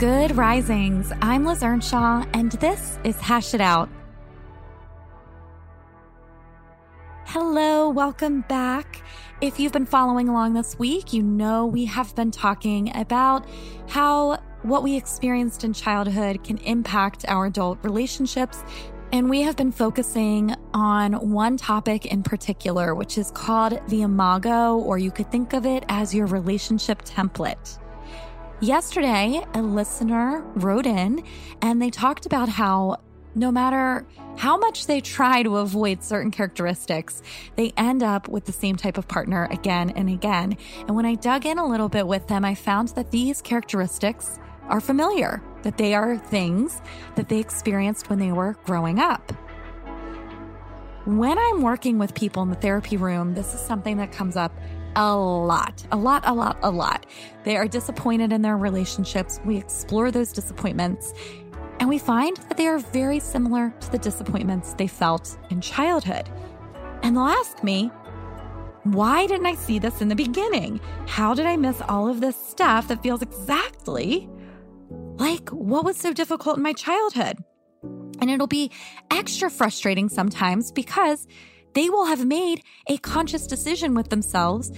Good risings. I'm Liz Earnshaw, and this is Hash It Out. Hello, welcome back. If you've been following along this week, you know we have been talking about how what we experienced in childhood can impact our adult relationships. And we have been focusing on one topic in particular, which is called the imago, or you could think of it as your relationship template. Yesterday, a listener wrote in and they talked about how no matter how much they try to avoid certain characteristics, they end up with the same type of partner again and again. And when I dug in a little bit with them, I found that these characteristics are familiar, that they are things that they experienced when they were growing up. When I'm working with people in the therapy room, this is something that comes up a lot, a lot, a lot, a lot. They are disappointed in their relationships. We explore those disappointments and we find that they are very similar to the disappointments they felt in childhood. And they'll ask me, why didn't I see this in the beginning? How did I miss all of this stuff that feels exactly like what was so difficult in my childhood? And it'll be extra frustrating sometimes because they will have made a conscious decision with themselves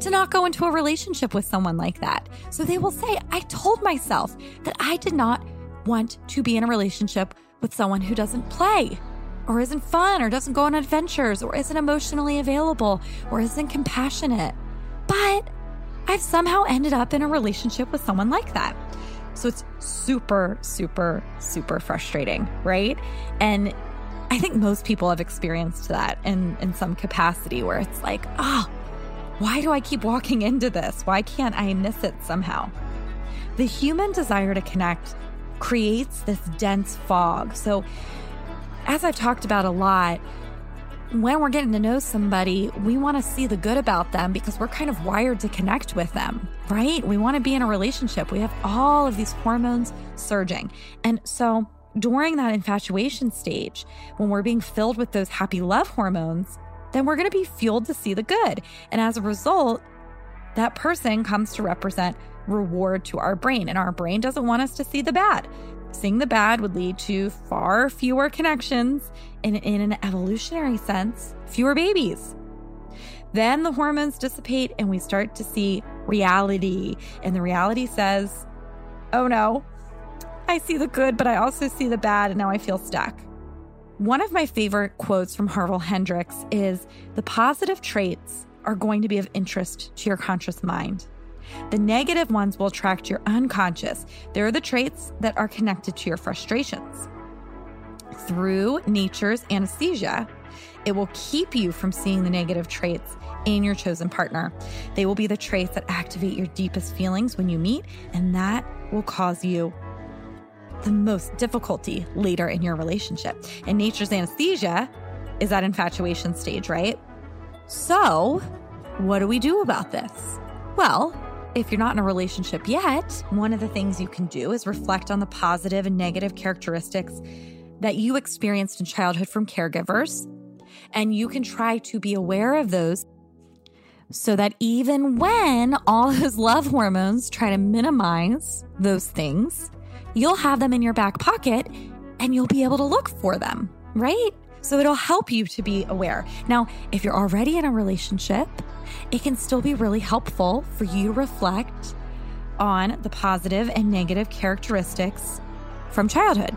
to not go into a relationship with someone like that. So they will say, I told myself that I did not want to be in a relationship with someone who doesn't play or isn't fun or doesn't go on adventures or isn't emotionally available or isn't compassionate. But I've somehow ended up in a relationship with someone like that. So it's super, super, super frustrating, right? And I think most people have experienced that in, in some capacity where it's like, oh, why do I keep walking into this? Why can't I miss it somehow? The human desire to connect creates this dense fog. So, as I've talked about a lot, when we're getting to know somebody, we want to see the good about them because we're kind of wired to connect with them, right? We want to be in a relationship. We have all of these hormones surging. And so, during that infatuation stage, when we're being filled with those happy love hormones, then we're going to be fueled to see the good. And as a result, that person comes to represent reward to our brain, and our brain doesn't want us to see the bad. Seeing the bad would lead to far fewer connections, and in an evolutionary sense, fewer babies. Then the hormones dissipate, and we start to see reality. And the reality says, oh no, I see the good, but I also see the bad, and now I feel stuck. One of my favorite quotes from Harville Hendrix is The positive traits are going to be of interest to your conscious mind. The negative ones will attract your unconscious. They're the traits that are connected to your frustrations. Through nature's anesthesia, it will keep you from seeing the negative traits in your chosen partner. They will be the traits that activate your deepest feelings when you meet, and that will cause you the most difficulty later in your relationship. And nature's anesthesia is that infatuation stage, right? So, what do we do about this? Well, if you're not in a relationship yet, one of the things you can do is reflect on the positive and negative characteristics that you experienced in childhood from caregivers. And you can try to be aware of those so that even when all those love hormones try to minimize those things, you'll have them in your back pocket and you'll be able to look for them, right? So it'll help you to be aware. Now, if you're already in a relationship, it can still be really helpful for you to reflect on the positive and negative characteristics from childhood.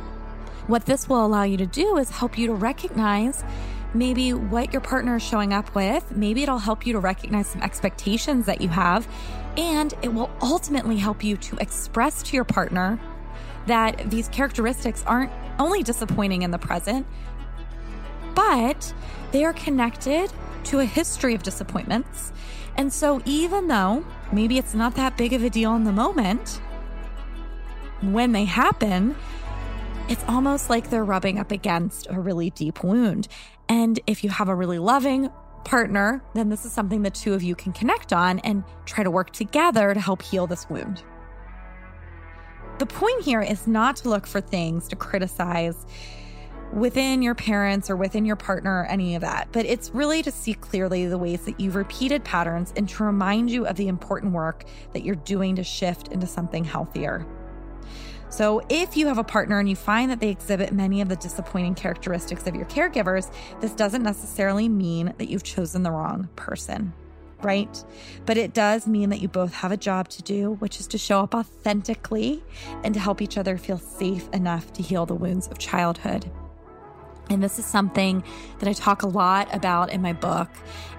What this will allow you to do is help you to recognize maybe what your partner is showing up with. Maybe it'll help you to recognize some expectations that you have. And it will ultimately help you to express to your partner that these characteristics aren't only disappointing in the present, but they are connected to a history of disappointments And so, even though maybe it's not that big of a deal in the moment, when they happen, it's almost like they're rubbing up against a really deep wound. And if you have a really loving partner, then this is something the two of you can connect on and try to work together to help heal this wound. The point here is not to look for things to criticize within your parents or within your partner or any of that, but it's really to see clearly the ways that you've repeated patterns and to remind you of the important work that you're doing to shift into something healthier. So, if you have a partner and you find that they exhibit many of the disappointing characteristics of your caregivers, this doesn't necessarily mean that you've chosen the wrong person, right? But it does mean that you both have a job to do, which is to show up authentically and to help each other feel safe enough to heal the wounds of childhood. And this is something that I talk a lot about in my book.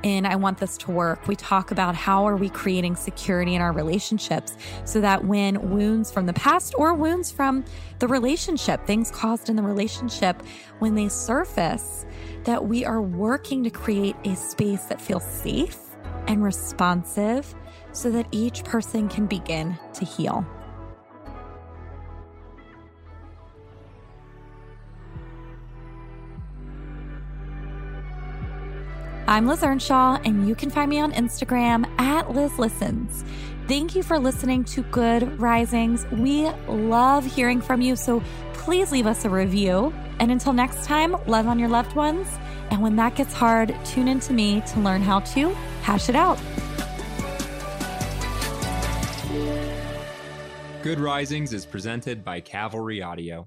And I want this to work. We talk about how are we creating security in our relationships so that when wounds from the past or wounds from the relationship, things caused in the relationship, when they surface, that we are working to create a space that feels safe and responsive so that each person can begin to heal. I'm Liz Earnshaw, and you can find me on Instagram at Liz Listens. Thank you for listening to Good Risings. We love hearing from you, so please leave us a review. And until next time, love on your loved ones. And when that gets hard, tune in to me to learn how to hash it out. Good Risings is presented by Cavalry Audio.